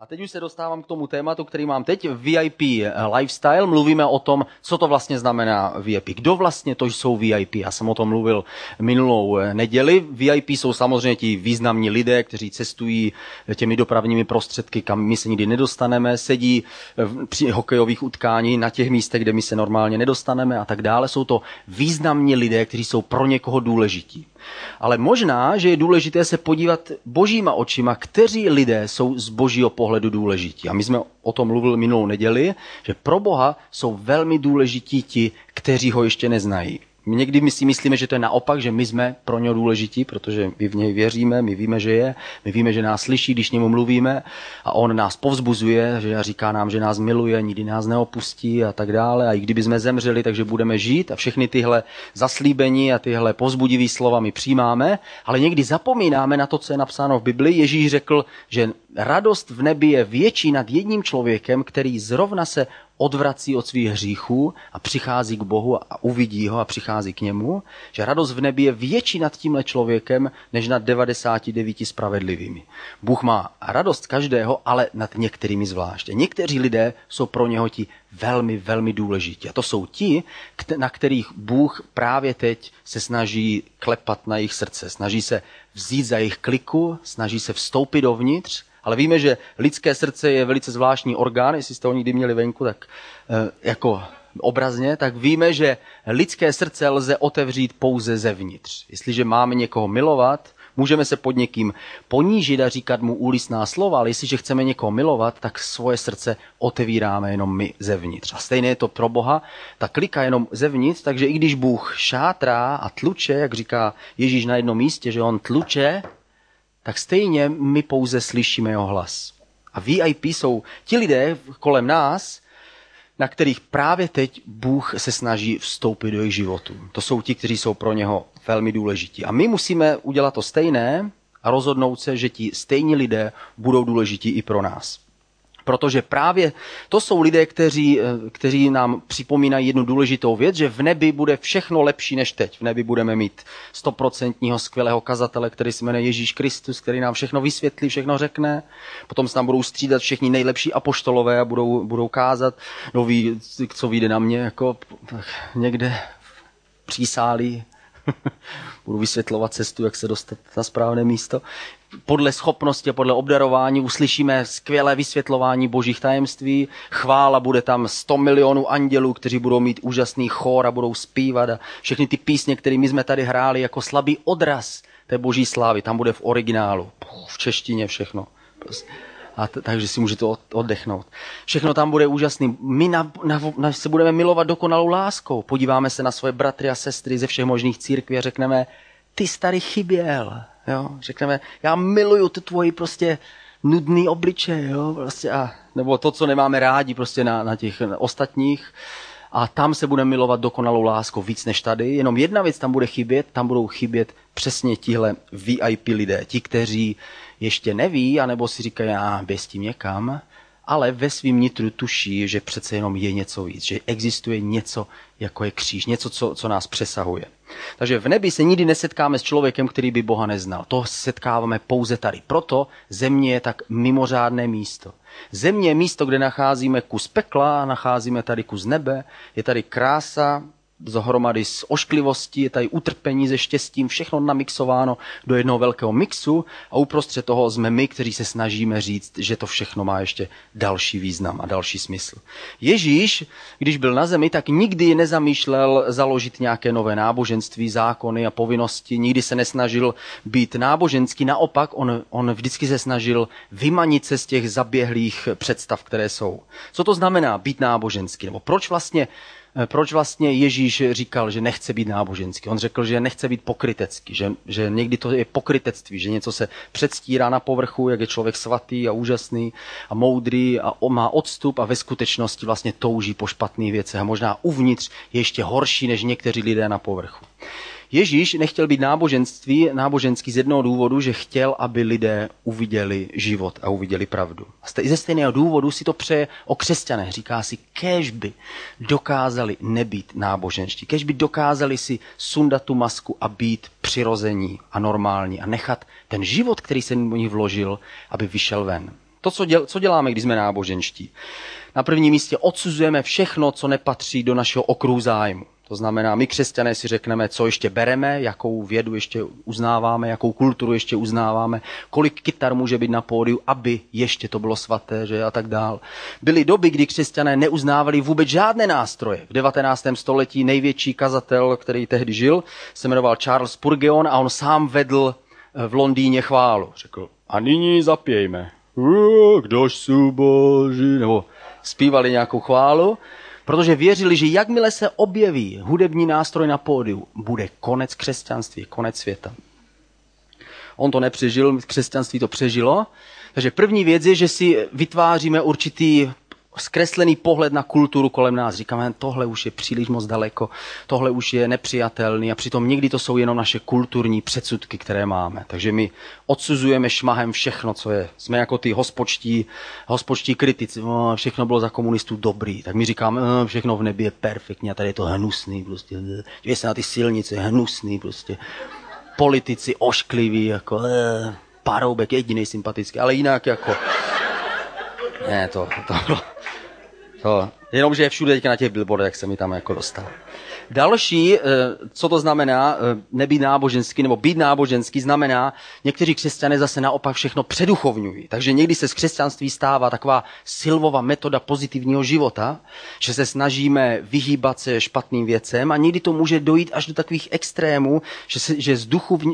A teď už se dostávám k tomu tématu, který mám teď, VIP lifestyle. Mluvíme o tom, co to vlastně znamená VIP. Kdo vlastně to jsou VIP? Já jsem o tom mluvil minulou neděli. VIP jsou samozřejmě ti významní lidé, kteří cestují těmi dopravními prostředky, kam my se nikdy nedostaneme, sedí při hokejových utkání na těch místech, kde my se normálně nedostaneme a tak dále. Jsou to významní lidé, kteří jsou pro někoho důležití. Ale možná, že je důležité se podívat božíma očima, kteří lidé jsou z božího pohledu důležití. A my jsme o tom mluvili minulou neděli, že pro Boha jsou velmi důležití ti, kteří ho ještě neznají. Někdy my si myslíme, že to je naopak, že my jsme pro něho důležití, protože my v něj věříme, my víme, že je, my víme, že nás slyší, když němu mluvíme a on nás povzbuzuje, že říká nám, že nás miluje, nikdy nás neopustí a tak dále. A i kdyby jsme zemřeli, takže budeme žít a všechny tyhle zaslíbení a tyhle povzbudivý slova my přijímáme, ale někdy zapomínáme na to, co je napsáno v Bibli. Ježíš řekl, že radost v nebi je větší nad jedním člověkem, který zrovna se odvrací od svých hříchů a přichází k Bohu a uvidí ho a přichází k němu, že radost v nebi je větší nad tímhle člověkem, než nad 99 spravedlivými. Bůh má radost každého, ale nad některými zvláště. Někteří lidé jsou pro něho ti velmi, velmi důležití. A to jsou ti, na kterých Bůh právě teď se snaží klepat na jejich srdce, snaží se vzít za jejich kliku, snaží se vstoupit dovnitř ale víme, že lidské srdce je velice zvláštní orgán, jestli jste ho nikdy měli venku, tak eh, jako obrazně, tak víme, že lidské srdce lze otevřít pouze zevnitř. Jestliže máme někoho milovat, můžeme se pod někým ponížit a říkat mu úlisná slova, ale jestliže chceme někoho milovat, tak svoje srdce otevíráme jenom my zevnitř. A stejně je to pro Boha, ta klika jenom zevnitř, takže i když Bůh šátrá a tluče, jak říká Ježíš na jednom místě, že on tluče, tak stejně my pouze slyšíme jeho hlas. A VIP jsou ti lidé kolem nás, na kterých právě teď Bůh se snaží vstoupit do jejich životu. To jsou ti, kteří jsou pro něho velmi důležití. A my musíme udělat to stejné a rozhodnout se, že ti stejní lidé budou důležití i pro nás. Protože právě to jsou lidé, kteří, eh, kteří nám připomínají jednu důležitou věc, že v nebi bude všechno lepší než teď. V nebi budeme mít stoprocentního skvělého kazatele, který se jmenuje Ježíš Kristus, který nám všechno vysvětlí, všechno řekne. Potom se tam budou střídat všichni nejlepší apoštolové a budou, budou kázat. No ví, co vyjde na mě, jako někde přísálí budu vysvětlovat cestu, jak se dostat na správné místo podle schopnosti a podle obdarování uslyšíme skvělé vysvětlování božích tajemství. Chvála bude tam 100 milionů andělů, kteří budou mít úžasný chor a budou zpívat a všechny ty písně, které my jsme tady hráli jako slabý odraz té boží slávy, tam bude v originálu, v češtině všechno. A t- takže si můžete oddechnout. Všechno tam bude úžasný. My na, na, na, se budeme milovat dokonalou láskou. Podíváme se na svoje bratry a sestry ze všech možných církví a řekneme, ty starý chyběl. Jo? Řekneme, já miluju ty tvoji prostě nudný obličej, jo? Prostě a, nebo to, co nemáme rádi prostě na, na těch ostatních. A tam se bude milovat dokonalou láskou víc než tady. Jenom jedna věc tam bude chybět, tam budou chybět přesně tihle VIP lidé. Ti, kteří ještě neví, anebo si říkají, já běž tím někam, ale ve svým nitru tuší, že přece jenom je něco víc, že existuje něco, jako je kříž, něco, co, co nás přesahuje. Takže v nebi se nikdy nesetkáme s člověkem, který by Boha neznal. To setkáváme pouze tady. Proto země je tak mimořádné místo. Země je místo, kde nacházíme kus pekla, nacházíme tady kus nebe, je tady krása, zohromady s ošklivostí, je tady utrpení se štěstím, všechno namixováno do jednoho velkého mixu a uprostřed toho jsme my, kteří se snažíme říct, že to všechno má ještě další význam a další smysl. Ježíš, když byl na zemi, tak nikdy nezamýšlel založit nějaké nové náboženství, zákony a povinnosti, nikdy se nesnažil být náboženský, naopak on, on vždycky se snažil vymanit se z těch zaběhlých představ, které jsou. Co to znamená být náboženský? Nebo proč vlastně proč vlastně Ježíš říkal, že nechce být náboženský. On řekl, že nechce být pokrytecký, že, že někdy to je pokrytectví, že něco se předstírá na povrchu, jak je člověk svatý a úžasný a moudrý a má odstup a ve skutečnosti vlastně touží po špatných věcech a možná uvnitř je ještě horší než někteří lidé na povrchu. Ježíš nechtěl být náboženství, náboženský z jednoho důvodu, že chtěl, aby lidé uviděli život a uviděli pravdu. A ze stejného důvodu si to přeje o křesťanech. Říká si, kež by dokázali nebýt náboženští, kež by dokázali si sundat tu masku a být přirození a normální a nechat ten život, který se do nich vložil, aby vyšel ven. To, co, co děláme, když jsme náboženští. Na prvním místě odsuzujeme všechno, co nepatří do našeho okruhu zájmu. To znamená, my křesťané si řekneme, co ještě bereme, jakou vědu ještě uznáváme, jakou kulturu ještě uznáváme, kolik kytar může být na pódiu, aby ještě to bylo svaté, že a tak dál. Byly doby, kdy křesťané neuznávali vůbec žádné nástroje. V 19. století největší kazatel, který tehdy žil, se jmenoval Charles Spurgeon a on sám vedl v Londýně chválu. Řekl, a nyní zapějme. Kdož jsou boží, nebo zpívali nějakou chválu protože věřili, že jakmile se objeví hudební nástroj na pódiu, bude konec křesťanství, konec světa. On to nepřežil, křesťanství to přežilo. Takže první věc je, že si vytváříme určitý zkreslený pohled na kulturu kolem nás. Říkáme, tohle už je příliš moc daleko, tohle už je nepřijatelný a přitom někdy to jsou jenom naše kulturní předsudky, které máme. Takže my odsuzujeme šmahem všechno, co je. Jsme jako ty hospočtí, hospočtí kritici. No, všechno bylo za komunistů dobrý. Tak my říkáme, no, všechno v nebi je perfektní a tady je to hnusný. Prostě. Dívej se na ty silnice, hnusný. Prostě. Politici oškliví, jako eh, paroubek jediný sympatický, ale jinak jako... Ne, to, to bylo... To, jenom, že je všude teďka na těch billboardech, se mi tam jako dostal. Další, eh, co to znamená eh, nebýt náboženský nebo být náboženský, znamená, někteří křesťané zase naopak všechno předuchovňují. Takže někdy se z křesťanství stává taková silvová metoda pozitivního života, že se snažíme vyhýbat se špatným věcem a někdy to může dojít až do takových extrémů, že, se, že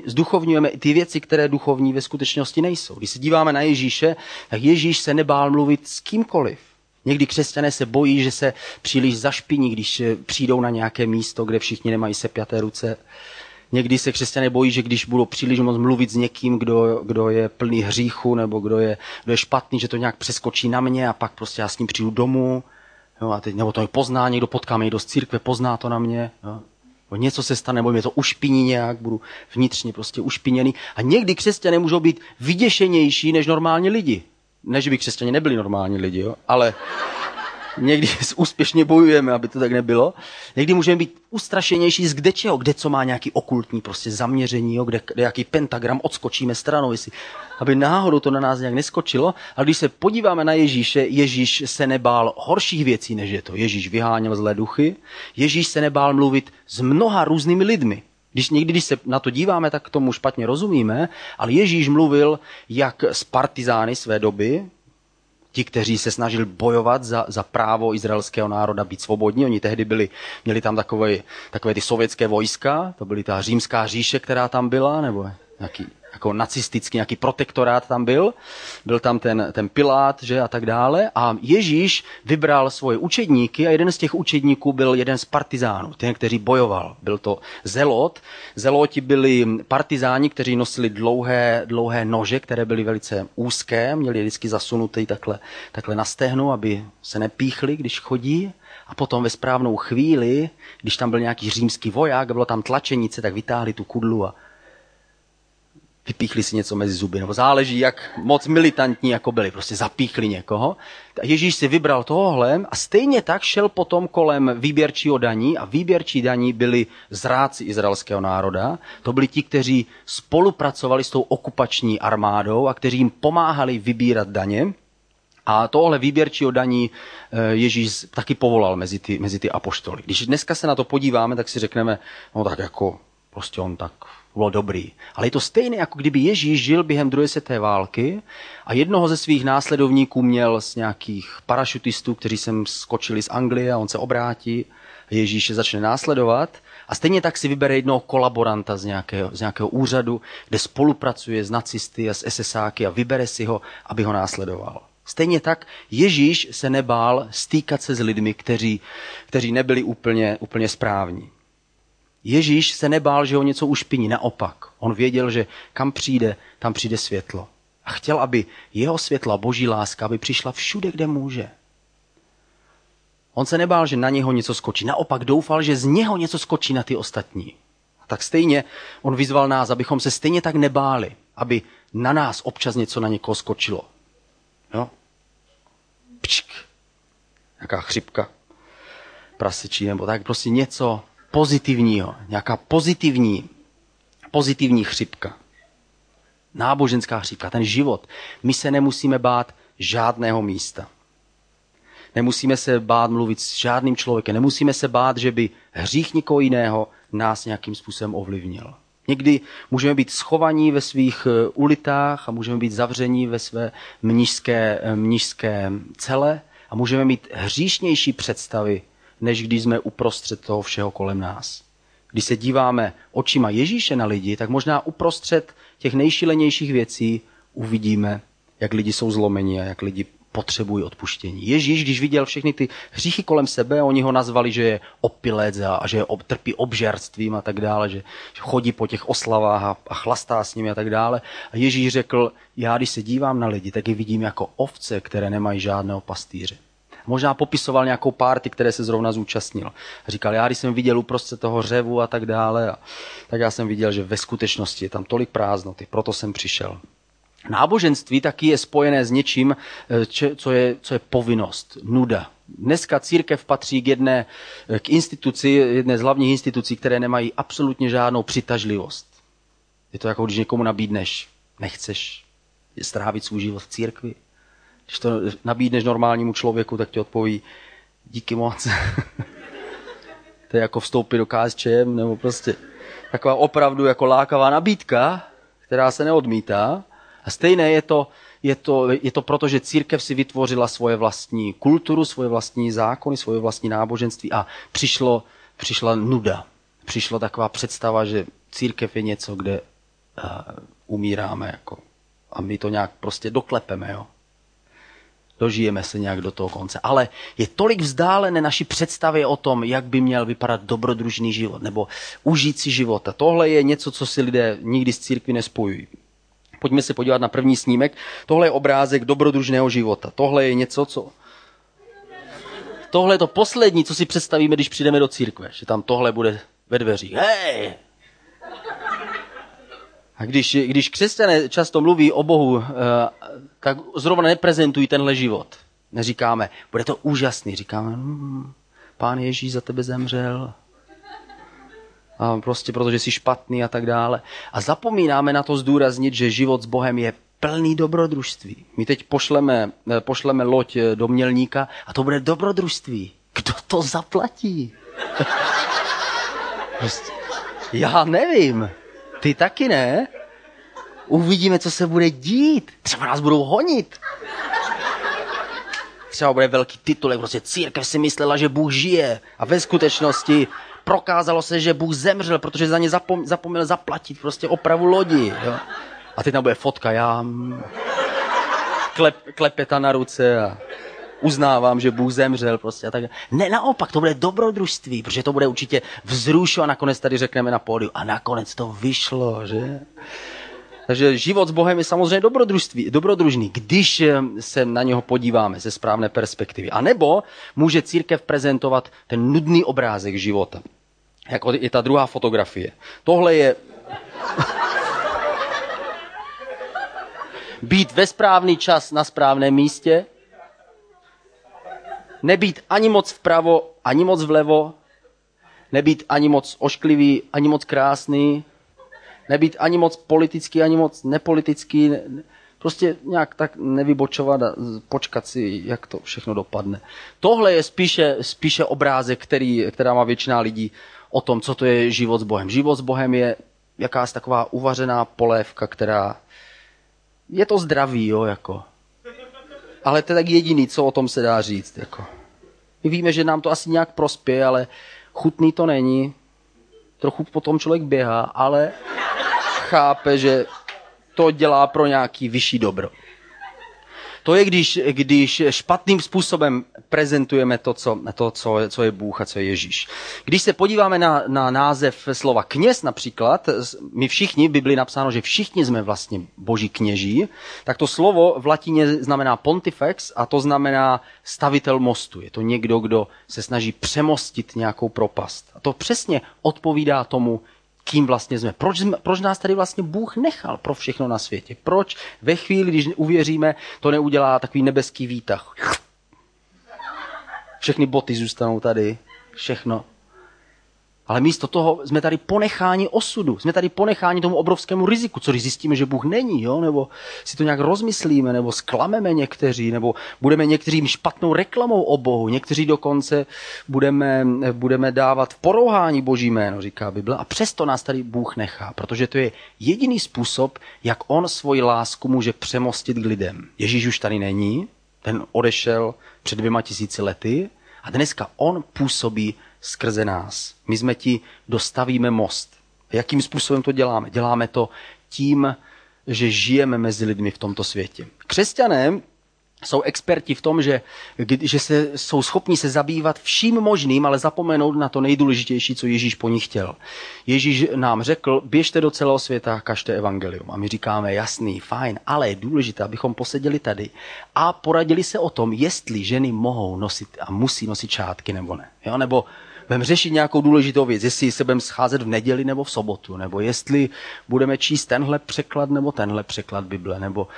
zduchovňujeme i ty věci, které duchovní ve skutečnosti nejsou. Když se díváme na Ježíše, tak Ježíš se nebál mluvit s kýmkoliv Někdy křesťané se bojí, že se příliš zašpiní, když eh, přijdou na nějaké místo, kde všichni nemají sepjaté ruce. Někdy se křesťané bojí, že když budou příliš moc mluvit s někým, kdo, kdo je plný hříchu nebo kdo je, kdo je špatný, že to nějak přeskočí na mě a pak prostě já s ním přijdu domů. Jo, a teď, nebo to pozná, někdo potká mě někdo z církve, pozná to na mě. Jo. Něco se stane, nebo mě to ušpiní nějak, budu vnitřně prostě ušpiněný. A někdy křesťané můžou být vyděšenější než normální lidi. Ne, že by křesťané nebyli normální lidi, jo? ale někdy úspěšně bojujeme, aby to tak nebylo. Někdy můžeme být ustrašenější z kde čeho, kde co má nějaký okultní prostě zaměření, jo? Kde, kde jaký pentagram odskočíme stranou, jestli, aby náhodou to na nás nějak neskočilo. A když se podíváme na Ježíše, Ježíš se nebál horších věcí, než je to. Ježíš vyháněl zlé duchy, Ježíš se nebál mluvit s mnoha různými lidmi. Když někdy, když se na to díváme, tak tomu špatně rozumíme, ale Ježíš mluvil jak s partizány své doby, ti, kteří se snažili bojovat za, za právo izraelského národa být svobodní. Oni tehdy byli, měli tam takové, takové ty sovětské vojska, to byly ta římská říše, která tam byla, nebo nějaký jako nacistický nějaký protektorát tam byl, byl tam ten, ten Pilát, že a tak dále. A Ježíš vybral svoje učedníky a jeden z těch učedníků byl jeden z partizánů, ten, který bojoval. Byl to Zelot. Zeloti byli partizáni, kteří nosili dlouhé, dlouhé nože, které byly velice úzké, měli je vždycky zasunutý takhle, takhle na stehnu, aby se nepíchli, když chodí. A potom ve správnou chvíli, když tam byl nějaký římský voják bylo tam tlačenice, tak vytáhli tu kudlu a vypíchli si něco mezi zuby, nebo záleží, jak moc militantní jako byli, prostě zapíchli někoho. Ježíš si vybral tohle a stejně tak šel potom kolem výběrčího daní a výběrčí daní byli zráci izraelského národa. To byli ti, kteří spolupracovali s tou okupační armádou a kteří jim pomáhali vybírat daně. A tohle výběrčího daní eh, Ježíš taky povolal mezi ty, mezi ty apoštoly. Když dneska se na to podíváme, tak si řekneme, no tak jako prostě on tak bylo dobrý. Ale je to stejné, jako kdyby Ježíš žil během druhé světové války a jednoho ze svých následovníků měl z nějakých parašutistů, kteří sem skočili z Anglie a on se obrátí Ježíš je začne následovat a stejně tak si vybere jednoho kolaboranta z nějakého, z nějakého úřadu, kde spolupracuje s nacisty a s SSáky a vybere si ho, aby ho následoval. Stejně tak Ježíš se nebál stýkat se s lidmi, kteří, kteří nebyli úplně, úplně správní. Ježíš se nebál, že ho něco ušpiní, naopak. On věděl, že kam přijde, tam přijde světlo. A chtěl, aby jeho světla, boží láska, aby přišla všude, kde může. On se nebál, že na něho něco skočí. Naopak doufal, že z něho něco skočí na ty ostatní. A tak stejně on vyzval nás, abychom se stejně tak nebáli, aby na nás občas něco na někoho skočilo. Jo? Pčk. Jaká chřipka. Prasečí nebo tak. Prostě něco, pozitivního, nějaká pozitivní, pozitivní chřipka. Náboženská chřipka, ten život. My se nemusíme bát žádného místa. Nemusíme se bát mluvit s žádným člověkem, nemusíme se bát, že by hřích někoho jiného nás nějakým způsobem ovlivnil. Někdy můžeme být schovaní ve svých eh, ulitách a můžeme být zavření ve své mnižské, eh, mnižské cele a můžeme mít hříšnější představy, než když jsme uprostřed toho všeho kolem nás. Když se díváme očima Ježíše na lidi, tak možná uprostřed těch nejšilenějších věcí uvidíme, jak lidi jsou zlomeni a jak lidi potřebují odpuštění. Ježíš, když viděl všechny ty hříchy kolem sebe, oni ho nazvali, že je opilec a, a že je, trpí obžerstvím a tak dále, že, že chodí po těch oslavách a, a chlastá s nimi a tak dále. A Ježíš řekl, já když se dívám na lidi, tak je vidím jako ovce, které nemají žádného pastýře. Možná popisoval nějakou párty, které se zrovna zúčastnil. Říkal, já když jsem viděl uprostřed toho řevu a tak dále, a, tak já jsem viděl, že ve skutečnosti je tam tolik prázdnoty, proto jsem přišel. Náboženství taky je spojené s něčím, eh, co je, co je povinnost, nuda. Dneska církev patří k jedné eh, k instituci, jedné z hlavních institucí, které nemají absolutně žádnou přitažlivost. Je to jako když někomu nabídneš, nechceš strávit svůj život v církvi. Když to nabídneš normálnímu člověku, tak ti odpoví, díky moc. to je jako vstoupit do KSČM, nebo prostě taková opravdu jako lákavá nabídka, která se neodmítá. A stejné je to, je to, je to proto, že církev si vytvořila svoje vlastní kulturu, svoje vlastní zákony, svoje vlastní náboženství a přišlo, přišla nuda. Přišla taková představa, že církev je něco, kde uh, umíráme jako, a my to nějak prostě doklepeme. Jo? Dožijeme se nějak do toho konce. Ale je tolik vzdálené naší představě o tom, jak by měl vypadat dobrodružný život nebo užít si života. Tohle je něco, co si lidé nikdy z církvy nespojují. Pojďme se podívat na první snímek. Tohle je obrázek dobrodružného života. Tohle je něco, co... Tohle je to poslední, co si představíme, když přijdeme do církve. Že tam tohle bude ve dveřích. Hej! A když, když křesťané často mluví o Bohu, eh, tak zrovna neprezentují tenhle život. Neříkáme, bude to úžasný. Říkáme, hm, pán Ježíš za tebe zemřel, a prostě protože jsi špatný a tak dále. A zapomínáme na to zdůraznit, že život s Bohem je plný dobrodružství. My teď pošleme, eh, pošleme loď eh, do Mělníka a to bude dobrodružství. Kdo to zaplatí? prostě, já nevím. Ty taky ne? Uvidíme, co se bude dít. Třeba nás budou honit. Třeba bude velký titulek, prostě církev si myslela, že Bůh žije. A ve skutečnosti prokázalo se, že Bůh zemřel, protože za ně zapom, zapomněl zaplatit prostě opravu lodi. Jo. A teď tam bude fotka, já klep, klepeta na ruce a uznávám, že Bůh zemřel prostě a tak. Ne, naopak, to bude dobrodružství, protože to bude určitě vzrušo a nakonec tady řekneme na pódiu. A nakonec to vyšlo, že? Takže život s Bohem je samozřejmě dobrodružství, dobrodružný, když eh, se na něho podíváme ze správné perspektivy. A nebo může církev prezentovat ten nudný obrázek života. Jako je ta druhá fotografie. Tohle je být ve správný čas na správném místě, nebýt ani moc vpravo, ani moc vlevo, nebýt ani moc ošklivý, ani moc krásný, nebýt ani moc politický, ani moc nepolitický, prostě nějak tak nevybočovat a počkat si, jak to všechno dopadne. Tohle je spíše, spíše obrázek, který, která má většina lidí o tom, co to je život s Bohem. Život s Bohem je jakási taková uvařená polévka, která je to zdraví, jo, jako. Ale to je tak jediný, co o tom se dá říct, jako. My víme, že nám to asi nějak prospěje, ale chutný to není. Trochu potom člověk běhá, ale chápe, že to dělá pro nějaký vyšší dobro. To je, když, když špatným způsobem prezentujeme to, co, to co, co je Bůh a co je Ježíš. Když se podíváme na, na název slova kněz například, my všichni, v Biblii napsáno, že všichni jsme vlastně boží kněží, tak to slovo v latině znamená pontifex a to znamená stavitel mostu. Je to někdo, kdo se snaží přemostit nějakou propast. A to přesně odpovídá tomu, kým vlastně jsme. Proč, jsme, proč nás tady vlastně Bůh nechal pro všechno na světě? Proč ve chvíli, když uvěříme, to neudělá takový nebeský výtah? Všechny boty zůstanou tady, všechno. Ale místo toho jsme tady ponecháni osudu, jsme tady ponecháni tomu obrovskému riziku, co když zjistíme, že Bůh není, jo? nebo si to nějak rozmyslíme, nebo sklameme někteří, nebo budeme některým špatnou reklamou o Bohu, někteří dokonce budeme, budeme dávat porouhání Boží jméno, říká Bible, a přesto nás tady Bůh nechá, protože to je jediný způsob, jak On svoji lásku může přemostit k lidem. Ježíš už tady není, ten odešel před dvěma tisíci lety a dneska On působí skrze nás. My jsme ti, dostavíme most. Jakým způsobem to děláme? Děláme to tím, že žijeme mezi lidmi v tomto světě. Křesťané jsou experti v tom, že, že se, jsou schopni se zabývat vším možným, ale zapomenout na to nejdůležitější, co Ježíš po nich chtěl. Ježíš nám řekl, běžte do celého světa, kažte evangelium. A my říkáme, jasný, fajn, ale je důležité, abychom poseděli tady a poradili se o tom, jestli ženy mohou nosit a musí nosit šátky nebo ne. Jo? Nebo budeme řešit nějakou důležitou věc, jestli se budeme scházet v neděli nebo v sobotu, nebo jestli budeme číst tenhle překlad nebo tenhle překlad Bible, nebo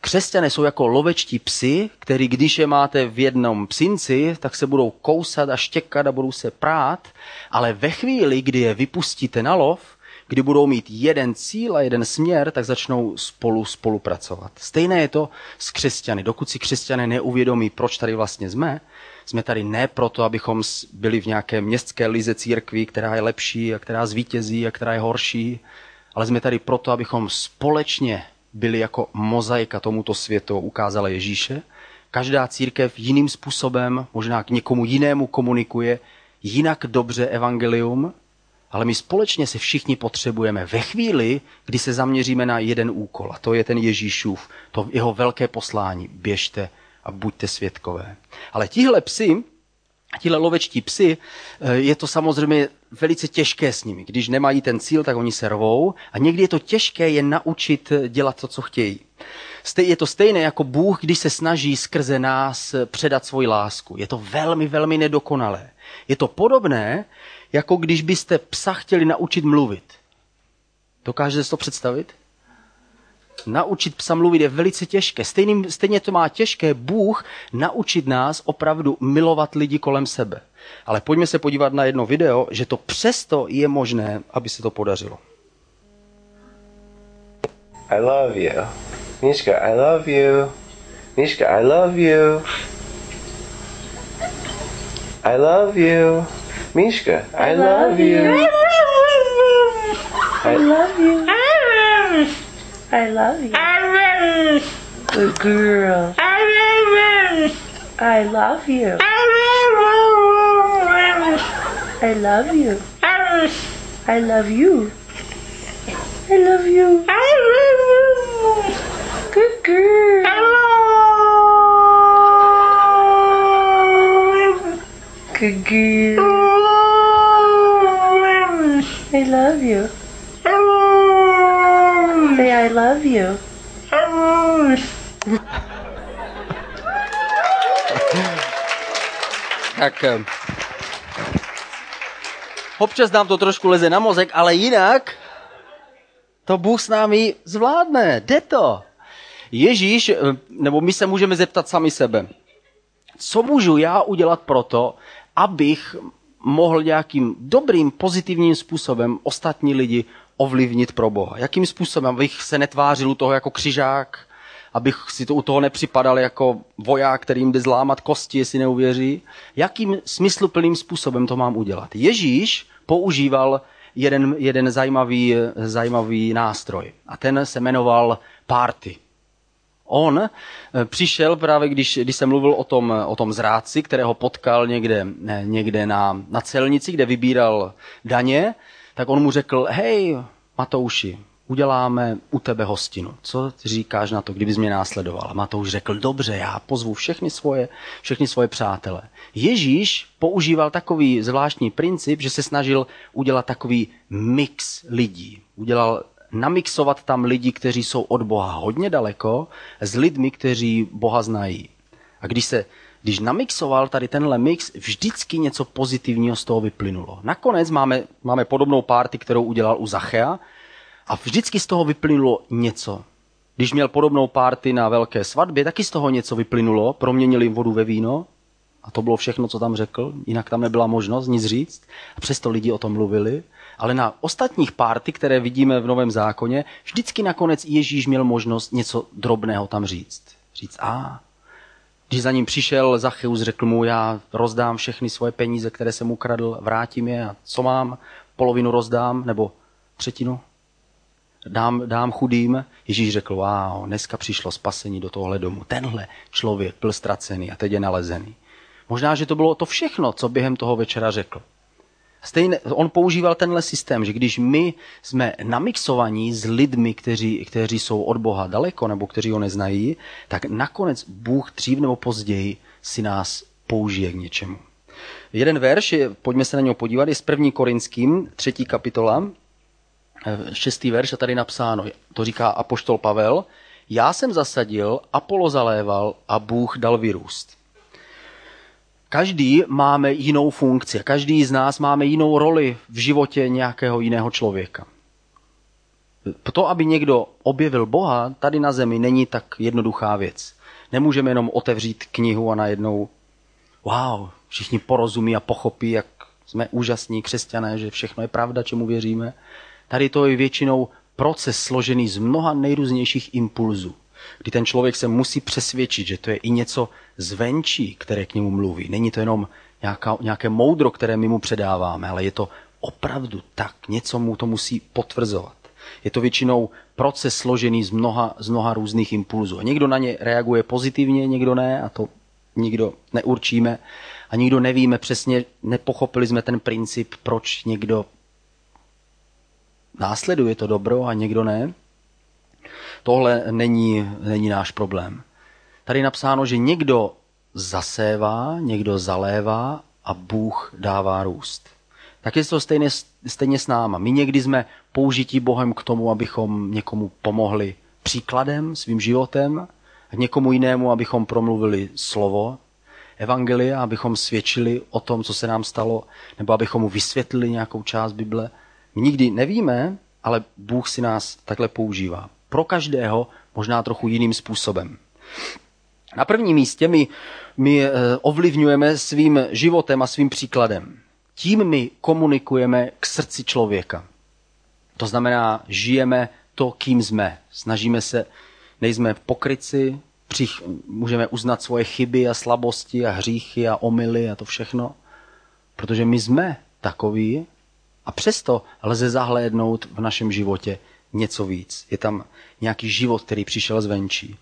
Křesťané jsou jako lovečtí psy, který když je máte v jednom psinci, tak se budou kousat a štěkat a budou se prát, ale ve chvíli, kdy je vypustíte na lov, kdy budou mít jeden cíl a jeden směr, tak začnou spolu spolupracovat. Stejné je to s křesťany. Dokud si křesťané neuvědomí, proč tady vlastně jsme, jsme tady ne proto, abychom byli v nějaké městské lize církví, která je lepší a která zvítězí a která je horší, ale jsme tady proto, abychom společně byli jako mozaika tomuto světu, ukázala Ježíše. Každá církev jiným způsobem, možná k někomu jinému komunikuje jinak dobře evangelium, ale my společně se všichni potřebujeme ve chvíli, kdy se zaměříme na jeden úkol, a to je ten Ježíšův, to jeho velké poslání. Běžte a buďte světkové. Ale tihle psy, tihle lovečtí psy, eh, je to samozřejmě velice těžké s nimi. Když nemají ten cíl, tak oni se rvou a někdy je to těžké je naučit dělat to, co chtějí. Je to stejné jako Bůh, když se snaží skrze nás předat svoji lásku. Je to velmi, velmi nedokonalé. Je to podobné, jako když byste psa chtěli naučit mluvit. Dokážete si to představit? Naučit psa mluvit je velice těžké. Stejný, stejně to má těžké Bůh naučit nás opravdu milovat lidi kolem sebe. Ale pojďme se podívat na jedno video, že to přesto je možné, aby se to podařilo. I love you. Mishka, I love you. Mishka, I love you. I love you. Mishka, I love you. I love you. I love you. Good girl. I love you. I love you. I love you. I love you. Good girl. Good girl. I love you. Love you. Tak občas nám to trošku leze na mozek, ale jinak to Bůh s námi zvládne. Jde to. Ježíš, nebo my se můžeme zeptat sami sebe. Co můžu já udělat proto, abych mohl nějakým dobrým, pozitivním způsobem ostatní lidi ovlivnit pro Boha? Jakým způsobem? Abych se netvářil u toho jako křižák, abych si to u toho nepřipadal jako voják, kterým jde zlámat kosti, jestli neuvěří. Jakým smysluplným způsobem to mám udělat? Ježíš používal jeden, jeden zajímavý, zajímavý nástroj a ten se jmenoval party. On eh, přišel právě, když, když jsem mluvil o tom, o tom zrádci, kterého potkal někde, někde na, na celnici, kde vybíral daně, tak on mu řekl, hej, Matouši, uděláme u tebe hostinu. Co ty říkáš na to, kdybys mě následoval? A Matouš řekl, dobře, já pozvu všechny svoje, všechny svoje přátele. Ježíš používal takový zvláštní princip, že se snažil udělat takový mix lidí. Udělal namixovat tam lidi, kteří jsou od Boha hodně daleko, s lidmi, kteří Boha znají. A když se když namixoval tady tenhle mix, vždycky něco pozitivního z toho vyplynulo. Nakonec máme, máme podobnou párty, kterou udělal u Zachea a vždycky z toho vyplynulo něco. Když měl podobnou párty na velké svatbě, taky z toho něco vyplynulo, proměnili vodu ve víno a to bylo všechno, co tam řekl, jinak tam nebyla možnost nic říct. A přesto lidi o tom mluvili. Ale na ostatních párty, které vidíme v Novém zákoně, vždycky nakonec Ježíš měl možnost něco drobného tam říct. Říct, a když za ním přišel Zacheus, řekl mu, já rozdám všechny svoje peníze, které jsem ukradl, vrátím je a co mám, polovinu rozdám, nebo třetinu dám, dám chudým. Ježíš řekl, wow, dneska přišlo spasení do tohle domu. Tenhle člověk byl ztracený a teď je nalezený. Možná, že to bylo to všechno, co během toho večera řekl. Stejně, on používal tenhle systém, že když my jsme namixovaní s lidmi, kteří, kteří jsou od Boha daleko nebo kteří ho neznají, tak nakonec Bůh dřív nebo později si nás použije k něčemu. Jeden verš, pojďme se na něho podívat, je z první Korinským, třetí kapitola, šestý verš a tady napsáno, to říká apoštol Pavel, já jsem zasadil, Apollo zaléval a Bůh dal vyrůst. Každý máme jinou funkci, každý z nás máme jinou roli v životě nějakého jiného člověka. To, aby někdo objevil Boha tady na zemi, není tak jednoduchá věc. Nemůžeme jenom otevřít knihu a najednou, wow, všichni porozumí a pochopí, jak jsme úžasní křesťané, že všechno je pravda, čemu věříme. Tady to je většinou proces složený z mnoha nejrůznějších impulzů, kdy ten člověk se musí přesvědčit, že to je i něco zvenčí, které k němu mluví. Není to jenom nějaká, nějaké moudro, které my mu předáváme, ale je to opravdu tak. Něco mu to musí potvrzovat. Je to většinou proces složený z mnoha, z mnoha různých impulzů. A někdo na ně reaguje pozitivně, někdo ne, a to nikdo neurčíme. A nikdo nevíme přesně, nepochopili jsme ten princip, proč někdo následuje to dobro a někdo ne. Tohle není, není náš problém. Tady je napsáno, že někdo zasévá, někdo zalévá a Bůh dává růst. Tak je to stejně, stejně s náma. My někdy jsme použití Bohem k tomu, abychom někomu pomohli příkladem, svým životem, a někomu jinému, abychom promluvili slovo, evangelia, abychom svědčili o tom, co se nám stalo, nebo abychom mu vysvětlili nějakou část Bible. My nikdy nevíme, ale Bůh si nás takhle používá. Pro každého možná trochu jiným způsobem. Na prvním místě my, my eh, ovlivňujeme svým životem a svým příkladem. Tím my komunikujeme k srdci člověka. To znamená, žijeme to, kým jsme. Snažíme se, nejsme pokryci, přich, můžeme uznat svoje chyby a slabosti a hříchy a omily a to všechno. Protože my jsme takoví a přesto lze zahlédnout v našem životě něco víc. Je tam nějaký život, který přišel zvenčí.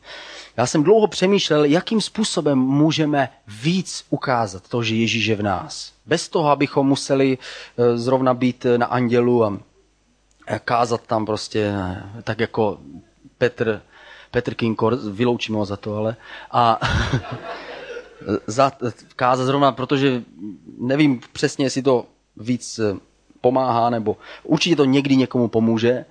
Já jsem dlouho přemýšlel, jakým způsobem můžeme víc ukázat to, že Ježíš je v nás. Bez toho, abychom museli eh, zrovna být na andělu a kázat tam prostě eh, tak jako Petr, Petr Kinkor, vyloučíme ho za to, ale a za, kázat zrovna, protože nevím přesně, jestli to víc eh, pomáhá, nebo určitě to někdy někomu pomůže,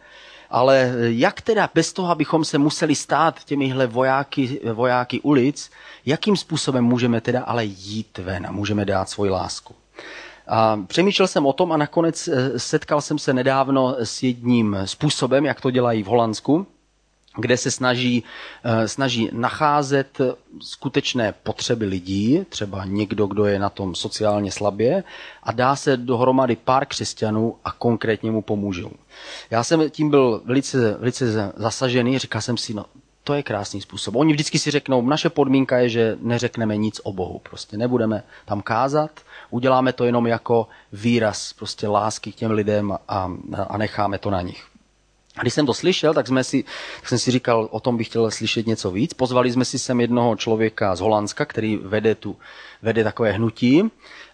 ale jak teda bez toho, abychom se museli stát těmihle vojáky, vojáky ulic, jakým způsobem můžeme teda ale jít ven a můžeme dát svoji lásku? A přemýšlel jsem o tom a nakonec eh, setkal jsem se nedávno s jedním způsobem, jak to dělají v Holandsku kde se snaží, eh, snaží nacházet skutečné potřeby lidí, třeba někdo, kdo je na tom sociálně slabě, a dá se dohromady pár křesťanů a konkrétně mu pomůžou. Já jsem tím byl velice, velice zasažený, říkal jsem si, no to je krásný způsob. Oni vždycky si řeknou, naše podmínka je, že neřekneme nic o Bohu. Prostě nebudeme tam kázat, uděláme to jenom jako výraz prostě lásky k těm lidem a, a necháme to na nich. A když jsem to slyšel, tak, jsme si, tak jsem si říkal, o tom bych chtěl slyšet něco víc. Pozvali jsme si sem jednoho člověka z Holandska, který vede, tu, vede takové hnutí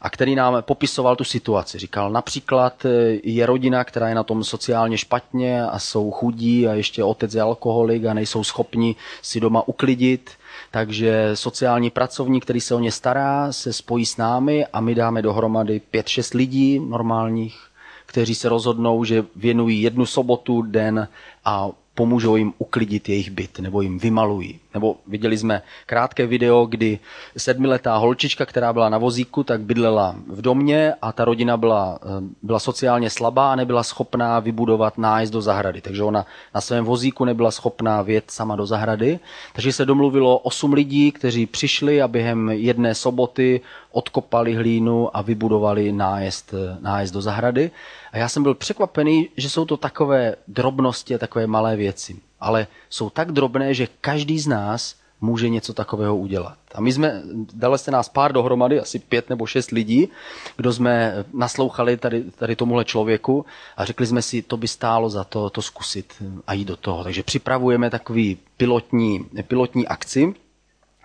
a který nám popisoval tu situaci. Říkal, například eh, je rodina, která je na tom sociálně špatně a jsou chudí a ještě otec je alkoholik a nejsou schopni si doma uklidit, takže sociální pracovník, který se o ně stará, se spojí s námi a my dáme dohromady 5-6 lidí normálních kteří se rozhodnou, že věnují jednu sobotu, den a pomůžou jim uklidit jejich byt, nebo jim vymalují. Nebo viděli jsme krátké video, kdy sedmiletá holčička, která byla na vozíku, tak bydlela v domě a ta rodina byla, eh, byla sociálně slabá a nebyla schopná vybudovat nájezd do zahrady. Takže ona na svém vozíku nebyla schopná vjet sama do zahrady. Takže se domluvilo osm lidí, kteří přišli a během jedné soboty odkopali hlínu a vybudovali nájezd, nájezd do zahrady. A já jsem byl překvapený, že jsou to takové drobnosti takové malé věci. Ale jsou tak drobné, že každý z nás může něco takového udělat. A my jsme, dali jste nás pár dohromady, asi pět nebo šest lidí, kdo jsme naslouchali tady, tady tomuhle člověku a řekli jsme si, to by stálo za to, to zkusit a jít do toho. Takže připravujeme takový pilotní, pilotní akci,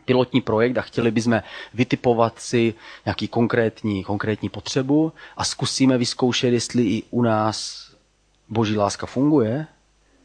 pilotní projekt a chtěli bychom vytipovat si nějaký konkrétní, konkrétní potřebu a zkusíme vyzkoušet, jestli i u nás boží láska funguje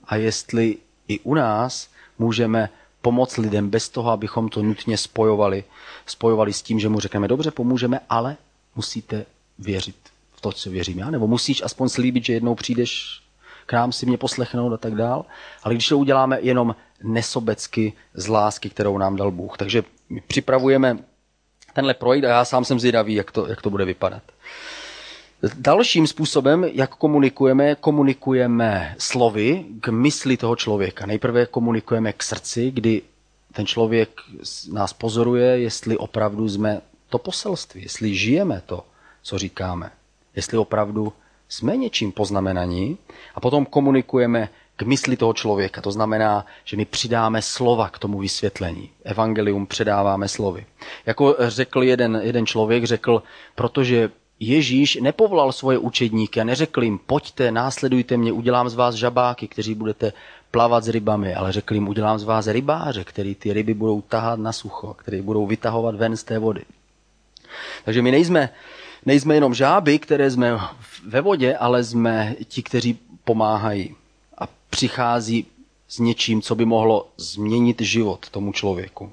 a jestli i u nás můžeme pomoct lidem bez toho, abychom to nutně spojovali, spojovali s tím, že mu řekneme, dobře, pomůžeme, ale musíte věřit v to, co věřím já, nebo musíš aspoň slíbit, že jednou přijdeš k nám si mě poslechnout a tak dál. Ale když to uděláme jenom nesobecky z lásky, kterou nám dal Bůh. Takže my připravujeme tenhle projekt a já sám jsem zvědavý, jak to, jak to bude vypadat. Dalším způsobem, jak komunikujeme, komunikujeme slovy k mysli toho člověka. Nejprve komunikujeme k srdci, kdy ten člověk nás pozoruje, jestli opravdu jsme to poselství, jestli žijeme to, co říkáme, jestli opravdu jsme něčím poznamenaní a potom komunikujeme k mysli toho člověka. To znamená, že my přidáme slova k tomu vysvětlení. Evangelium předáváme slovy. Jako řekl jeden, jeden člověk, řekl, protože Ježíš nepovolal svoje učedníky a neřekl jim, pojďte, následujte mě, udělám z vás žabáky, kteří budete plavat s rybami, ale řekl jim, udělám z vás rybáře, který ty ryby budou tahat na sucho, který budou vytahovat ven z té vody. Takže my nejsme, nejsme jenom žáby, které jsme ve vodě, ale jsme ti, kteří pomáhají a přichází s něčím, co by mohlo změnit život tomu člověku.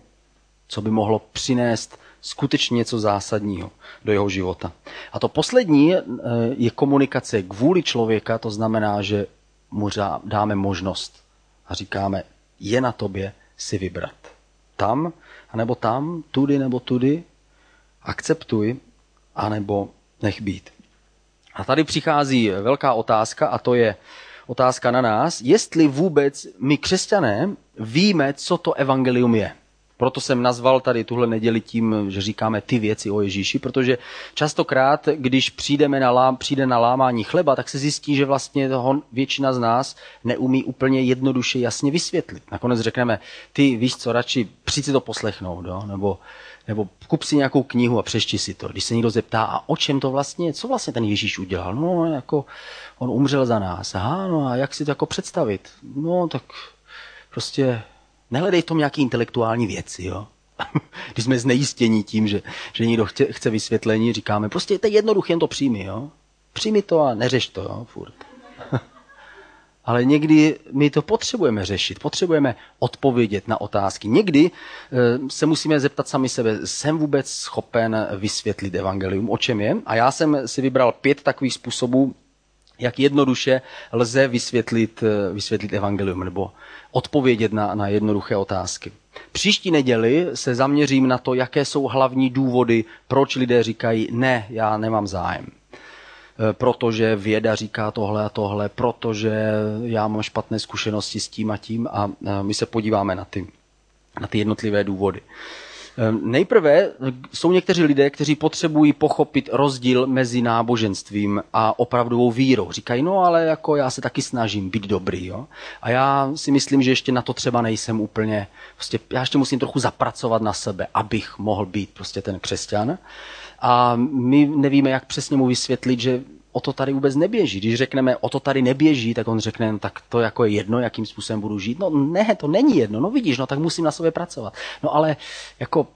Co by mohlo přinést skutečně něco zásadního do jeho života. A to poslední eh, je komunikace k vůli člověka, to znamená, že mu dáme možnost a říkáme, je na tobě si vybrat. Tam, anebo tam, tudy nebo tudy, akceptuj, anebo nech být. A tady přichází velká otázka a to je otázka na nás, jestli vůbec my křesťané víme, co to evangelium je. Proto jsem nazval tady tuhle neděli tím, že říkáme ty věci o Ježíši, protože častokrát, když přijdeme na lám, přijde na lámání chleba, tak se zjistí, že vlastně toho většina z nás neumí úplně jednoduše jasně vysvětlit. Nakonec řekneme, ty víš co, radši přijď si to poslechnout, jo? nebo nebo kup si nějakou knihu a přešti si to. Když se někdo zeptá, a o čem to vlastně, co vlastně ten Ježíš udělal? No, jako on umřel za nás. Aha, no a jak si to jako představit? No, tak prostě nehledej tom nějaký intelektuální věci, jo. Když jsme znejistění tím, že, že někdo chce, chce vysvětlení, říkáme, prostě to je jednoduché, jen to přijmi, jo. Přijmi to a neřeš to, jo, furt. Ale někdy my to potřebujeme řešit, potřebujeme odpovědět na otázky. Někdy eh, se musíme zeptat sami sebe, jsem vůbec schopen vysvětlit evangelium, o čem je? A já jsem si vybral pět takových způsobů, jak jednoduše lze vysvětlit, eh, vysvětlit evangelium nebo odpovědět na, na jednoduché otázky. Příští neděli se zaměřím na to, jaké jsou hlavní důvody, proč lidé říkají, ne, já nemám zájem. Eh, protože věda říká tohle a tohle, protože já mám špatné zkušenosti s tím a tím a my se podíváme na ty, na ty jednotlivé důvody. Eh, nejprve jsou někteří lidé, kteří potřebují pochopit rozdíl mezi náboženstvím a opravdovou vírou. Říkají, no ale jako já se taky snažím být dobrý. Jo? A já si myslím, že ještě na to třeba nejsem úplně, prostě já ještě musím trochu zapracovat na sebe, abych mohl být prostě ten křesťan a my nevíme, jak přesně mu vysvětlit, že o to tady vůbec neběží. Když řekneme, o to tady neběží, tak on řekne, tak to jako je jedno, jakým způsobem budu žít. No ne, to není jedno, no vidíš, no tak musím na sobě pracovat. No ale jako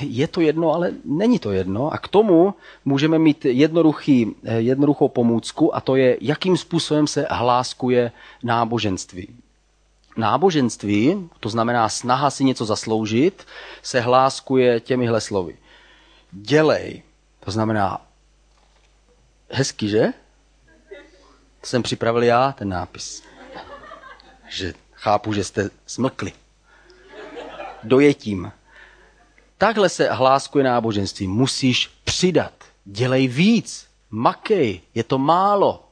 je to jedno, ale není to jedno. A k tomu můžeme mít jednoduchý, eh, jednoduchou pomůcku a to je, jakým způsobem se hláskuje náboženství. Náboženství, to znamená snaha si něco zasloužit, se hláskuje těmihle slovy. Dělej, to znamená, hezký, že? To jsem připravil já, ten nápis. Že Chápu, že jste smlkli. Dojetím. Takhle se hláskuje náboženství. Musíš přidat. Dělej víc. Makej. Je to málo.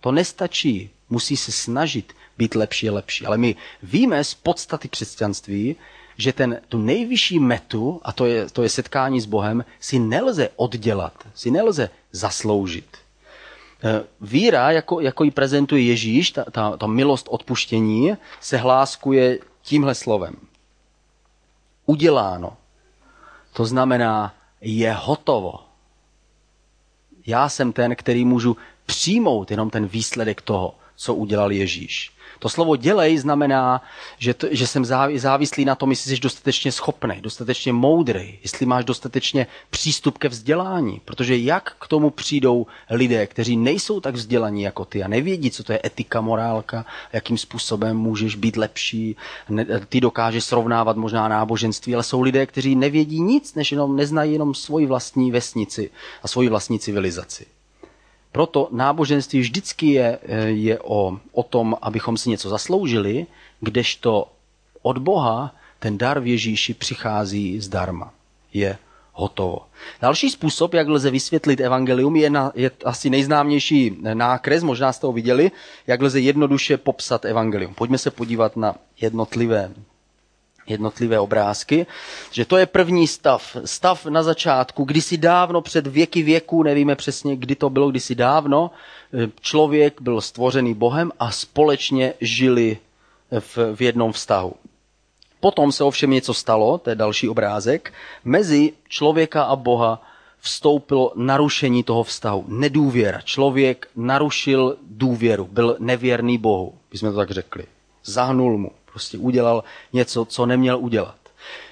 To nestačí. Musí se snažit být lepší a lepší. Ale my víme z podstaty křesťanství, že ten, tu nejvyšší metu, a to je, to je setkání s Bohem, si nelze oddělat, si nelze zasloužit. E, víra, jako, jako ji prezentuje Ježíš, ta, ta, ta milost odpuštění, se hláskuje tímhle slovem. Uděláno. To znamená, je hotovo. Já jsem ten, který můžu přijmout jenom ten výsledek toho, co udělal Ježíš. To slovo dělej znamená, že, to, že jsem závislý na tom, jestli jsi dostatečně schopný, dostatečně moudrý, jestli máš dostatečně přístup ke vzdělání. Protože jak k tomu přijdou lidé, kteří nejsou tak vzdělaní jako ty a nevědí, co to je etika, morálka, jakým způsobem můžeš být lepší, ne, ty dokážeš srovnávat možná náboženství, ale jsou lidé, kteří nevědí nic, než jenom neznají jenom svoji vlastní vesnici a svoji vlastní civilizaci. Proto náboženství vždycky je, je o, o tom, abychom si něco zasloužili, kdežto od Boha ten dar v Ježíši přichází zdarma. Je hotovo. Další způsob, jak lze vysvětlit evangelium, je, na, je asi nejznámější nákres, možná jste ho viděli, jak lze jednoduše popsat evangelium. Pojďme se podívat na jednotlivé jednotlivé obrázky, že to je první stav. Stav na začátku, kdysi dávno, před věky věků, nevíme přesně, kdy to bylo, kdysi dávno, eh, člověk byl stvořený Bohem a společně žili v, v jednom vztahu. Potom se ovšem něco stalo, to je další obrázek, mezi člověka a Boha vstoupilo narušení toho vztahu, nedůvěra. Člověk narušil důvěru, byl nevěrný Bohu, bychom to tak řekli. Zahnul mu. Prostě udělal něco, co neměl udělat.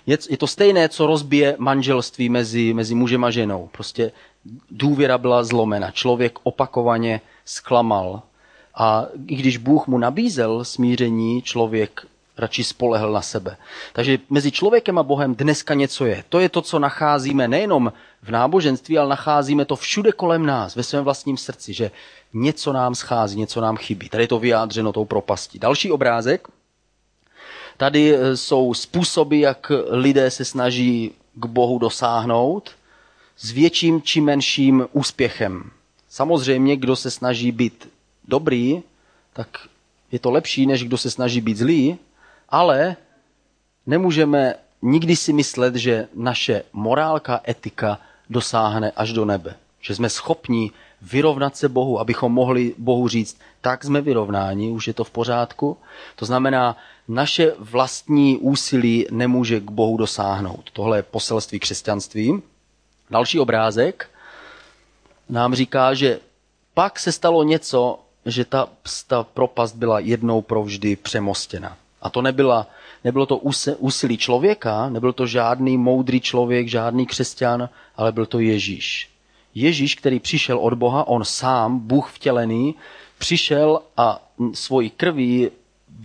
Je, to stejné, co rozbije manželství mezi, mezi mužem a ženou. Prostě důvěra byla zlomena. Člověk opakovaně zklamal. A i když Bůh mu nabízel smíření, člověk radši spolehl na sebe. Takže mezi člověkem a Bohem dneska něco je. To je to, co nacházíme nejenom v náboženství, ale nacházíme to všude kolem nás, ve svém vlastním srdci, že něco nám schází, něco nám chybí. Tady je to vyjádřeno tou propastí. Další obrázek. Tady eh, jsou způsoby, jak lidé se snaží k Bohu dosáhnout s větším či menším úspěchem. Samozřejmě, kdo se snaží být dobrý, tak je to lepší, než kdo se snaží být zlý, ale nemůžeme nikdy si myslet, že naše morálka, etika dosáhne až do nebe. Že jsme schopni vyrovnat se Bohu, abychom mohli Bohu říct, tak jsme vyrovnáni, už je to v pořádku. To znamená, naše vlastní úsilí nemůže k Bohu dosáhnout. Tohle je poselství křesťanství. Další obrázek nám říká, že pak se stalo něco, že ta, ta propast byla jednou provždy přemostěna. A to nebyla, nebylo to úsilí člověka, nebyl to žádný moudrý člověk, žádný křesťan, ale byl to Ježíš. Ježíš, který přišel od Boha, on sám, Bůh vtělený, přišel a svoji krví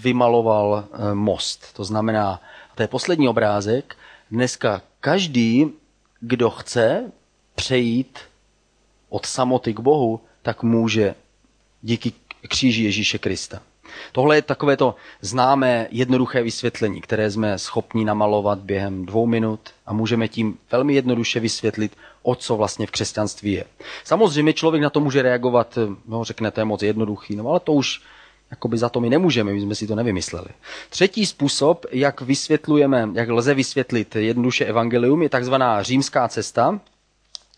vymaloval eh, most. To znamená, to je poslední obrázek, dneska každý, kdo chce přejít od samoty k Bohu, tak může díky kříži Ježíše Krista. Tohle je takové to známé, jednoduché vysvětlení, které jsme schopni namalovat během dvou minut a můžeme tím velmi jednoduše vysvětlit, o co vlastně v křesťanství je. Samozřejmě člověk na to může reagovat, no řeknete, moc jednoduchý, no ale to už Jakoby za to my nemůžeme, my jsme si to nevymysleli. Třetí způsob, jak vysvětlujeme, jak lze vysvětlit jednoduše evangelium, je takzvaná římská cesta.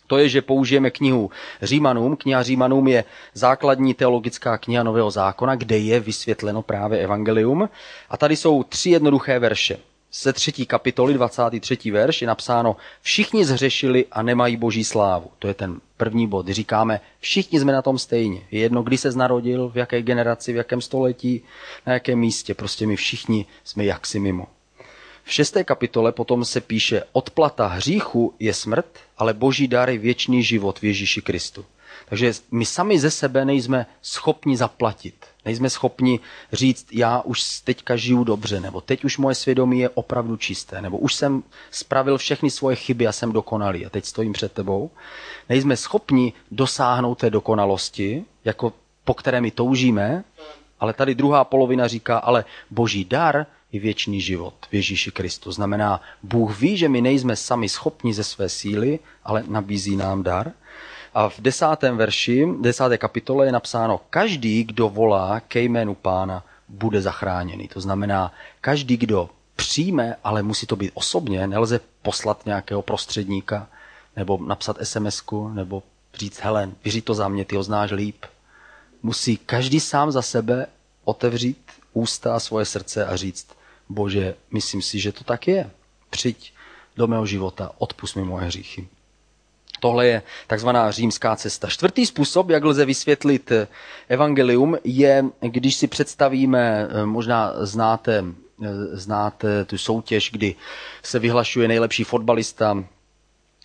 To je, že použijeme knihu Římanům. Kniha Římanům je základní teologická kniha Nového zákona, kde je vysvětleno právě evangelium. A tady jsou tři jednoduché verše ze třetí kapitoly, 23. verš, je napsáno Všichni zhřešili a nemají boží slávu. To je ten první bod. Říkáme, všichni jsme na tom stejně. Je jedno, kdy se narodil, v jaké generaci, v jakém století, na jakém místě. Prostě my všichni jsme jaksi mimo. V šesté kapitole potom se píše, odplata hříchu je smrt, ale boží dar je věčný život v Ježíši Kristu. Takže my sami ze sebe nejsme schopni zaplatit. Nejsme schopni říct, já už teďka žiju dobře, nebo teď už moje svědomí je opravdu čisté, nebo už jsem spravil všechny svoje chyby a jsem dokonalý a teď stojím před tebou. Nejsme schopni dosáhnout té dokonalosti, jako po které my toužíme, Ale tady druhá polovina říká, ale boží dar je věčný život v Ježíši Kristu. Znamená, Bůh ví, že my nejsme sami schopni ze své síly, ale nabízí nám dar. A v desátém verši, desáté kapitole je napsáno, každý, kdo volá ke jménu pána, bude zachráněný. To znamená, každý, kdo přijme, ale musí to být osobně, nelze poslat nějakého prostředníka, nebo napsat sms nebo říct, Helen, vyří to za mě, ty ho znáš líp. Musí každý sám za sebe otevřít ústa a svoje srdce a říct, bože, myslím si, že to tak je. Přijď do mého života, odpust mi moje hříchy. Tohle je takzvaná římská cesta. Čtvrtý způsob, jak lze vysvětlit evangelium, je, když si představíme, možná znáte, znáte tu soutěž, kdy se vyhlašuje nejlepší fotbalista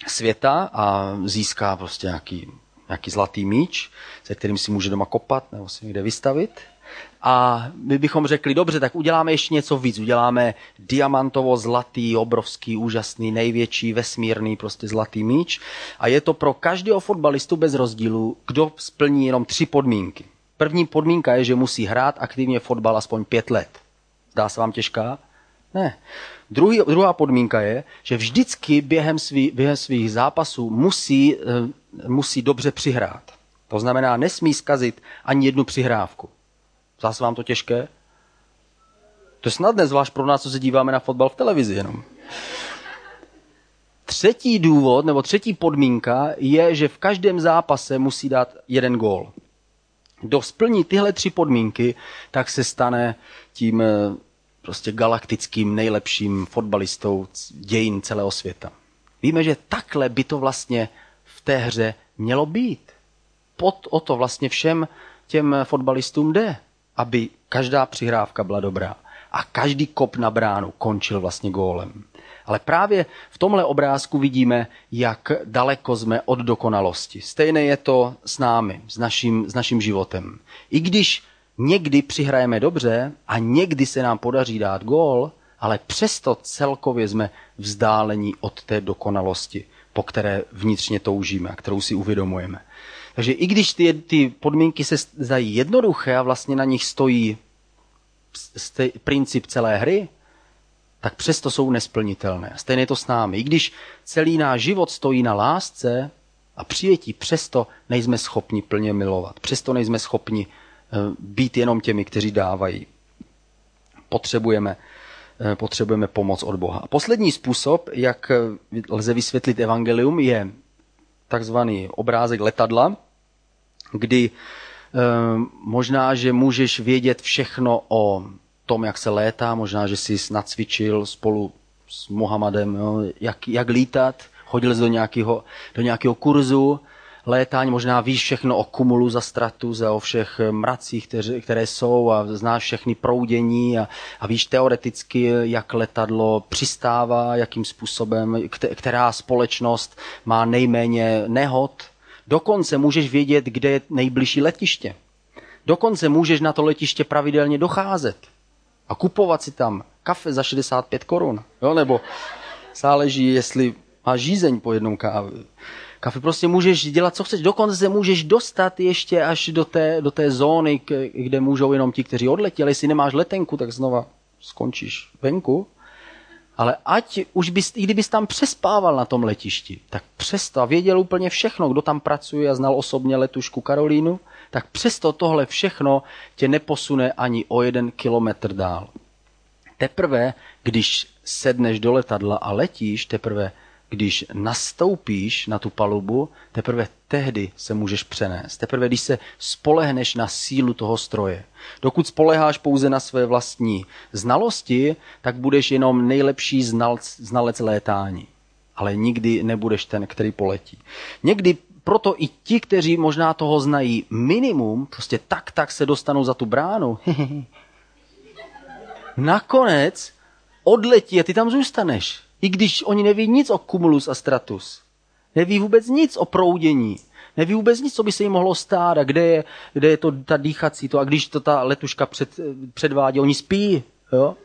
světa a získá prostě nějaký, nějaký zlatý míč, se kterým si může doma kopat nebo si někde vystavit. A my bychom řekli, dobře, tak uděláme ještě něco víc. Uděláme diamantovo zlatý, obrovský, úžasný, největší, vesmírný, prostě zlatý míč. A je to pro každého fotbalistu bez rozdílu, kdo splní jenom tři podmínky. První podmínka je, že musí hrát aktivně fotbal aspoň pět let. Zdá se vám těžká? Ne. Druhý, druhá podmínka je, že vždycky během, svý, během svých zápasů musí, eh, musí dobře přihrát. To znamená, nesmí skazit ani jednu přihrávku. Zase vám to těžké? To je snadné, zvlášť pro nás, co se díváme na fotbal v televizi jenom. Třetí důvod, nebo třetí podmínka je, že v každém zápase musí dát jeden gól. Kdo splní tyhle tři podmínky, tak se stane tím eh, prostě galaktickým nejlepším fotbalistou dějin celého světa. Víme, že takhle by to vlastně v té hře mělo být. Pod o to vlastně všem těm fotbalistům jde aby každá přihrávka byla dobrá a každý kop na bránu končil vlastně gólem. Ale právě v tomhle obrázku vidíme, jak daleko jsme od dokonalosti. Stejné je to s námi, s naším, s naším životem. I když někdy přihrajeme dobře a někdy se nám podaří dát gól, ale přesto celkově jsme vzdálení od té dokonalosti, po které vnitřně toužíme a kterou si uvědomujeme. Takže i když ty, ty podmínky se zdají jednoduché a vlastně na nich stojí stej, princip celé hry, tak přesto jsou nesplnitelné. Stejně je to s námi. I když celý náš život stojí na lásce a přijetí, přesto nejsme schopni plně milovat. Přesto nejsme schopni eh, být jenom těmi, kteří dávají. Potřebujeme, eh, potřebujeme pomoc od Boha. Poslední způsob, jak eh, lze vysvětlit evangelium, je takzvaný obrázek letadla, kdy eh, možná, že můžeš vědět všechno o tom, jak se létá, možná, že jsi nacvičil spolu s Mohamedem, jo, jak, jak lítat, chodil jsi do nějakého, do nějakého kurzu létání, možná víš všechno o kumulu za stratus a o všech mracích, které, které jsou a znáš všechny proudění a, a víš teoreticky, jak letadlo přistává, jakým způsobem, která společnost má nejméně nehod, Dokonce můžeš vědět, kde je nejbližší letiště. Dokonce můžeš na to letiště pravidelně docházet a kupovat si tam kafe za 65 korun. Jo, nebo záleží, jestli máš žízeň po jednom káve. Kafe prostě můžeš dělat, co chceš. Dokonce se můžeš dostat ještě až do té, do té zóny, kde můžou jenom ti, kteří odletěli. Jestli nemáš letenku, tak znova skončíš venku. Ale ať už bys, i kdybys tam přespával na tom letišti, tak přesto věděl úplně všechno, kdo tam pracuje a znal osobně letušku Karolínu, tak přesto tohle všechno tě neposune ani o jeden kilometr dál. Teprve, když sedneš do letadla a letíš, teprve když nastoupíš na tu palubu, teprve tehdy se můžeš přenést. Teprve když se spolehneš na sílu toho stroje. Dokud spoleháš pouze na své vlastní znalosti, tak budeš jenom nejlepší znalec, znalec létání. Ale nikdy nebudeš ten, který poletí. Někdy proto i ti, kteří možná toho znají minimum, prostě tak, tak se dostanou za tu bránu. Nakonec odletí a ty tam zůstaneš. I když oni neví nic o cumulus a stratus. Neví vůbec nic o proudění. Neví vůbec nic, co by se jim mohlo stát a kde je, kde je to ta dýchací to. A když to ta letuška před, předvádí, oni spí. Jo?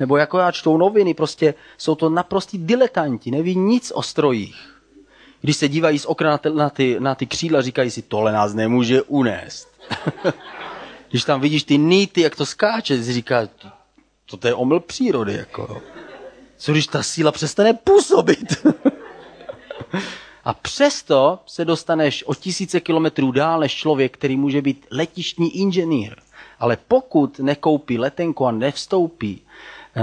Nebo jako já čtou noviny, prostě jsou to naprostí diletanti, neví nic o strojích. Když se dívají z okna na ty, na ty, na ty křídla, říkají si, tohle nás nemůže unést. Když tam vidíš ty nýty, jak to skáče, si říká, to, to je omyl přírody. Jako. Co když ta síla přestane působit? A přesto se dostaneš o tisíce kilometrů dál než člověk, který může být letištní inženýr. Ale pokud nekoupí letenku a nevstoupí,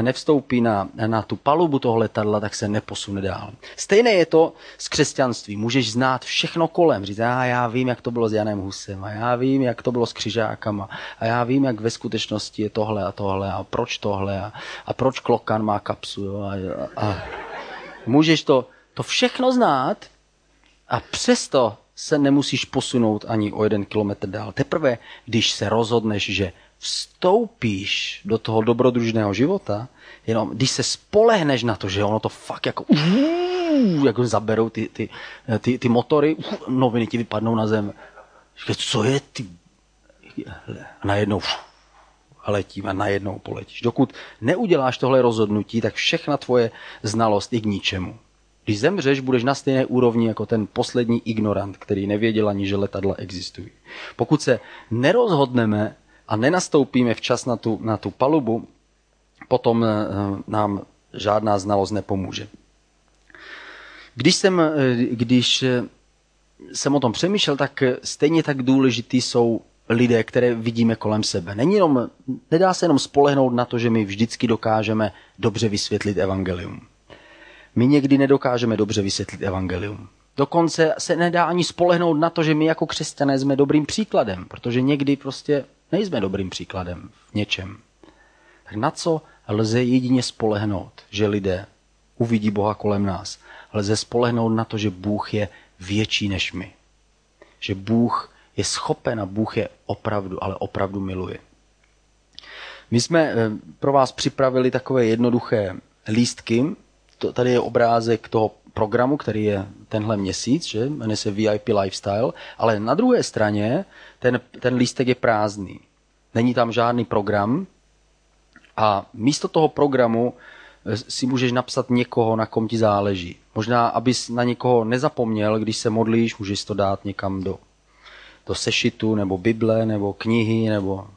nevstoupí na, na tu palubu toho letadla, tak se neposune dál. Stejné je to s křesťanstvím. Můžeš znát všechno kolem. Říct, a já vím, jak to bylo s Janem Husem, a já vím, jak to bylo s křižákama, a já vím, jak ve skutečnosti je tohle a tohle, a proč tohle, a, a proč klokan má kapsu. Jo, a, a, můžeš to, to všechno znát, a přesto se nemusíš posunout ani o jeden kilometr dál. Teprve, když se rozhodneš, že vstoupíš do toho dobrodružného života, jenom když se spolehneš na to, že ono to fakt jako jako zaberou ty, ty, ty, ty motory, noviny ti vypadnou na zem. Říkáš, co je ty? A najednou a letím a najednou poletíš. Dokud neuděláš tohle rozhodnutí, tak všechna tvoje znalost je k ničemu. Když zemřeš, budeš na stejné úrovni jako ten poslední ignorant, který nevěděl ani, že letadla existují. Pokud se nerozhodneme a nenastoupíme včas na tu, na tu palubu, potom eh, nám žádná znalost nepomůže. Když jsem, eh, když eh, jsem o tom přemýšlel, tak stejně tak důležitý jsou lidé, které vidíme kolem sebe. Není jenom, nedá se jenom spolehnout na to, že my vždycky dokážeme dobře vysvětlit evangelium. My někdy nedokážeme dobře vysvětlit evangelium. Dokonce se nedá ani spolehnout na to, že my jako křesťané jsme dobrým příkladem, protože někdy prostě nejsme dobrým příkladem v něčem. Tak na co lze jedině spolehnout, že lidé uvidí Boha kolem nás? Lze spolehnout na to, že Bůh je větší než my. Že Bůh je schopen a Bůh je opravdu, ale opravdu miluje. My jsme eh, pro vás připravili takové jednoduché lístky. Tady je obrázek toho programu, který je tenhle měsíc, že jmenuje se VIP Lifestyle, ale na druhé straně ten, ten lístek je prázdný. Není tam žádný program a místo toho programu eh, si můžeš napsat někoho, na kom ti záleží. Možná, abys na někoho nezapomněl, když se modlíš, můžeš to dát někam do, do sešitu, nebo Bible, nebo knihy, nebo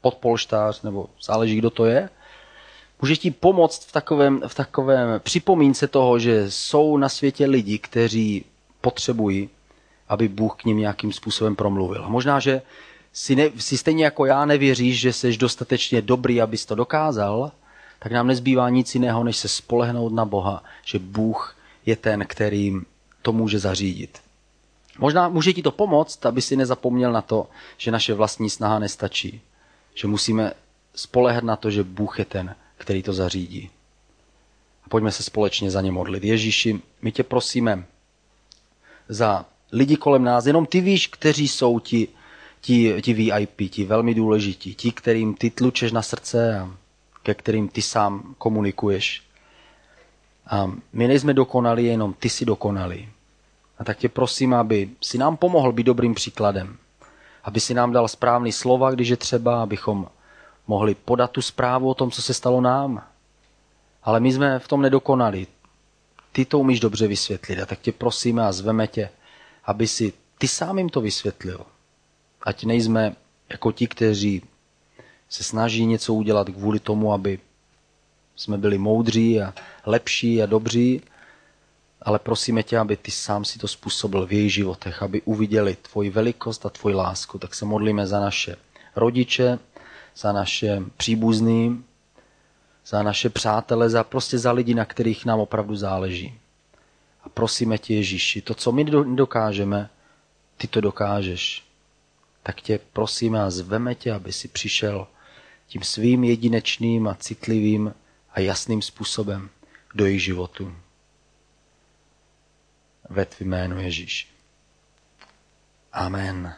podpolštář, nebo záleží, kdo to je. Může ti pomoct v takovém, v takovém připomínce toho, že jsou na světě lidi, kteří potřebují, aby Bůh k ním nějakým způsobem promluvil. Možná, že si, ne, si stejně jako já nevěříš, že jsi dostatečně dobrý, abys to dokázal, tak nám nezbývá nic jiného, než se spolehnout na Boha, že Bůh je ten, který to může zařídit. Možná může ti to pomoct, aby si nezapomněl na to, že naše vlastní snaha nestačí. Že musíme spolehat na to, že Bůh je ten, který to zařídí. A pojďme se společně za ně modlit. Ježíši, my tě prosíme za lidi kolem nás, jenom ty víš, kteří jsou ti, ti, ti VIP, ti velmi důležití, ti, kterým ty tlučeš na srdce a ke kterým ty sám komunikuješ. A my nejsme dokonali, jenom ty jsi dokonalý. A tak tě prosím, aby si nám pomohl být dobrým příkladem. Aby si nám dal správný slova, když je třeba, abychom mohli podat tu zprávu o tom, co se stalo nám. Ale my jsme v tom nedokonali. Ty to umíš dobře vysvětlit a tak tě prosíme a zveme tě, aby si ty sám jim to vysvětlil. Ať nejsme jako ti, kteří se snaží něco udělat kvůli tomu, aby jsme byli moudří a lepší a dobří, ale prosíme tě, aby ty sám si to způsobil v jejich životech, aby uviděli tvoji velikost a tvoji lásku. Tak se modlíme za naše rodiče, za naše příbuzný, za naše přátele, za prostě za lidi, na kterých nám opravdu záleží. A prosíme tě, Ježíši, to, co my dokážeme, ty to dokážeš. Tak tě prosíme a zveme tě, aby si přišel tím svým jedinečným a citlivým a jasným způsobem do jejich životu. Ve tvým jménu Ježíš. Amen.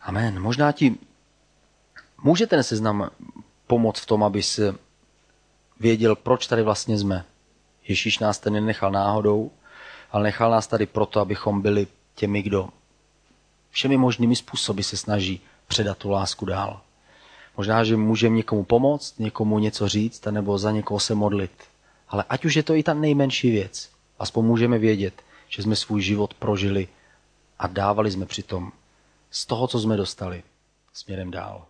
Amen. Možná ti může ten seznam pomoct v tom, aby věděl, proč tady vlastně jsme. Ježíš nás ten nenechal náhodou, ale nechal nás tady proto, abychom byli těmi, kdo všemi možnými způsoby se snaží předat tu lásku dál. Možná, že můžeme někomu pomoct, někomu něco říct, nebo za někoho se modlit. Ale ať už je to i ta nejmenší věc, aspoň můžeme vědět, že jsme svůj život prožili a dávali jsme přitom z toho, co jsme dostali, směrem dál.